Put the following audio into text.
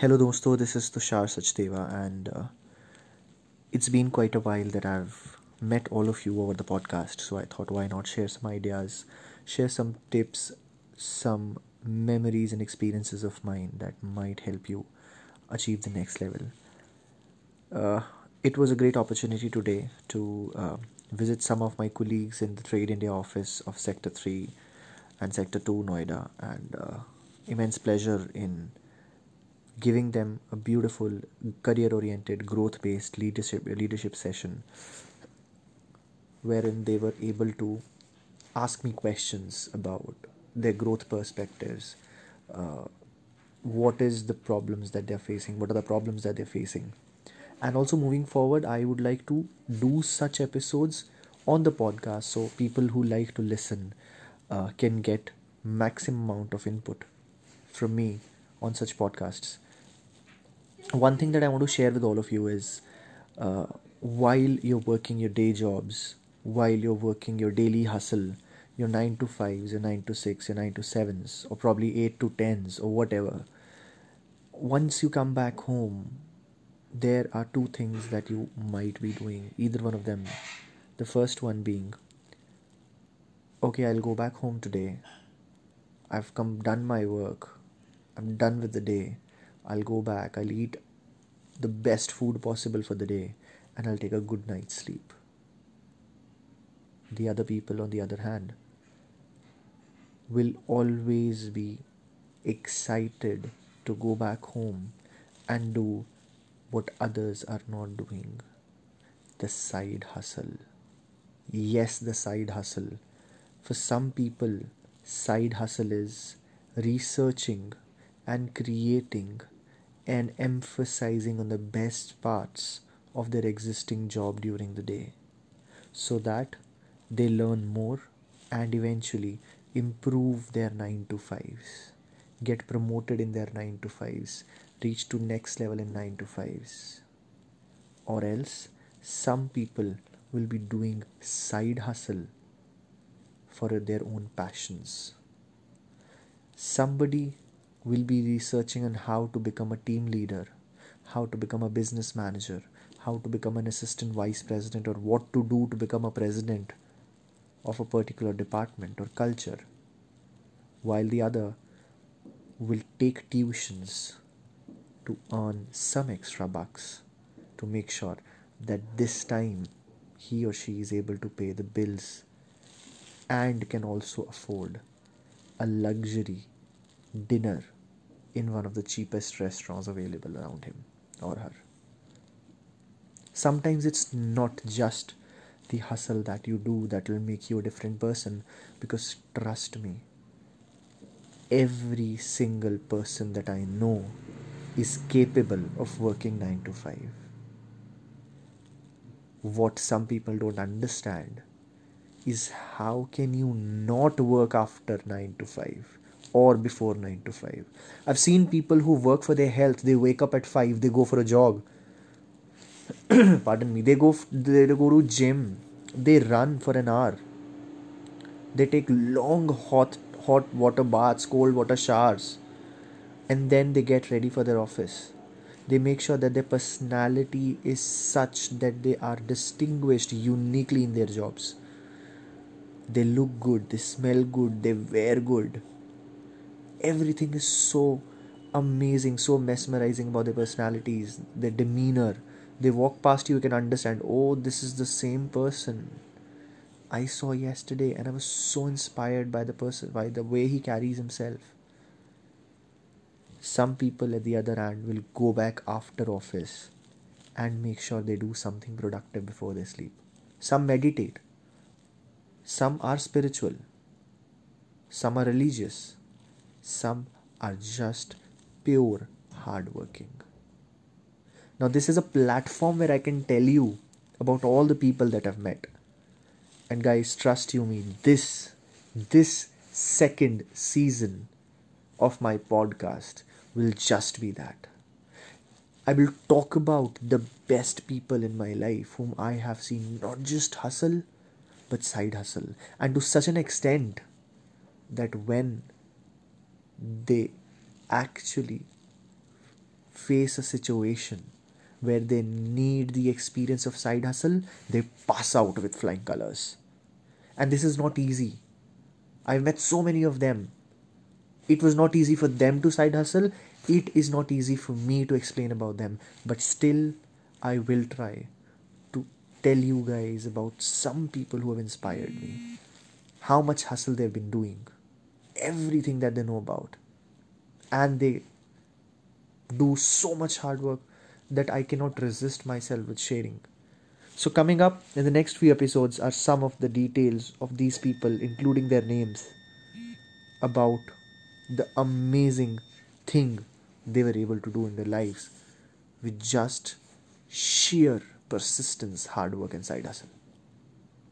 Hello, dosto. This is Tushar Sachdeva, and uh, it's been quite a while that I've met all of you over the podcast. So I thought, why not share some ideas, share some tips, some memories and experiences of mine that might help you achieve the next level. Uh, it was a great opportunity today to uh, visit some of my colleagues in the Trade India office of Sector 3 and Sector 2 Noida, and uh, immense pleasure in giving them a beautiful career oriented growth based leadership leadership session wherein they were able to ask me questions about their growth perspectives uh, what is the problems that they're facing what are the problems that they're facing. And also moving forward i would like to do such episodes on the podcast so people who like to listen uh, can get maximum amount of input from me on such podcasts one thing that I want to share with all of you is uh, while you're working your day jobs, while you're working your daily hustle, your 9 to 5s, your 9 to 6, your 9 to 7s, or probably 8 to 10s, or whatever, once you come back home, there are two things that you might be doing, either one of them. The first one being, okay, I'll go back home today. I've come done my work. I'm done with the day I'll go back, I'll eat the best food possible for the day, and I'll take a good night's sleep. The other people, on the other hand, will always be excited to go back home and do what others are not doing the side hustle. Yes, the side hustle. For some people, side hustle is researching and creating and emphasizing on the best parts of their existing job during the day so that they learn more and eventually improve their 9 to 5s get promoted in their 9 to 5s reach to next level in 9 to 5s or else some people will be doing side hustle for their own passions. Somebody will be researching on how to become a team leader, how to become a business manager, how to become an assistant vice president, or what to do to become a president of a particular department or culture, while the other will take tuitions to earn some extra bucks to make sure that this time he or she is able to pay the bills and can also afford a luxury dinner in one of the cheapest restaurants available around him or her. Sometimes it's not just the hustle that you do that will make you a different person because trust me, every single person that I know is capable of working 9 to 5. What some people don't understand is how can you not work after 9 to 5 or before 9 to 5. I've seen people who work for their health, they wake up at 5, they go for a jog. Pardon me, they go they go to the gym, they run for an hour. They take long hot hot water baths, cold water showers and then they get ready for their office. They make sure that their personality is such that they are distinguished uniquely in their jobs. They look good, they smell good, they wear good everything is so amazing, so mesmerizing about their personalities, their demeanor. They walk past you, you can understand, oh, this is the same person I saw yesterday, and I was so inspired by the person, by the way he carries himself. Some people at the other hand will go back after office and make sure they do something productive before they sleep. Some meditate, some are spiritual, some are religious, some are just pure hardworking. Now, this is a platform where I can tell you about all the people that I've met. And guys, trust you me, this this second season of my podcast will just be that. I will talk about the best people in my life whom I have seen not just hustle but side hustle and to such an extent that when they actually face a situation where they need the experience of side hustle, they pass out with flying colors. And this is not easy. I've met so many of them. It was not easy for them to side hustle. It is not easy for me to explain about them. But still, I will try to tell you guys about some people who have inspired me. How much hustle they've been doing. Everything that they know about. And they do so much hard work that I cannot resist myself with sharing. So, coming up in the next few episodes are some of the details of these people, including their names, about the amazing thing they were able to do in their lives with just sheer persistence, hard work, and side hustle.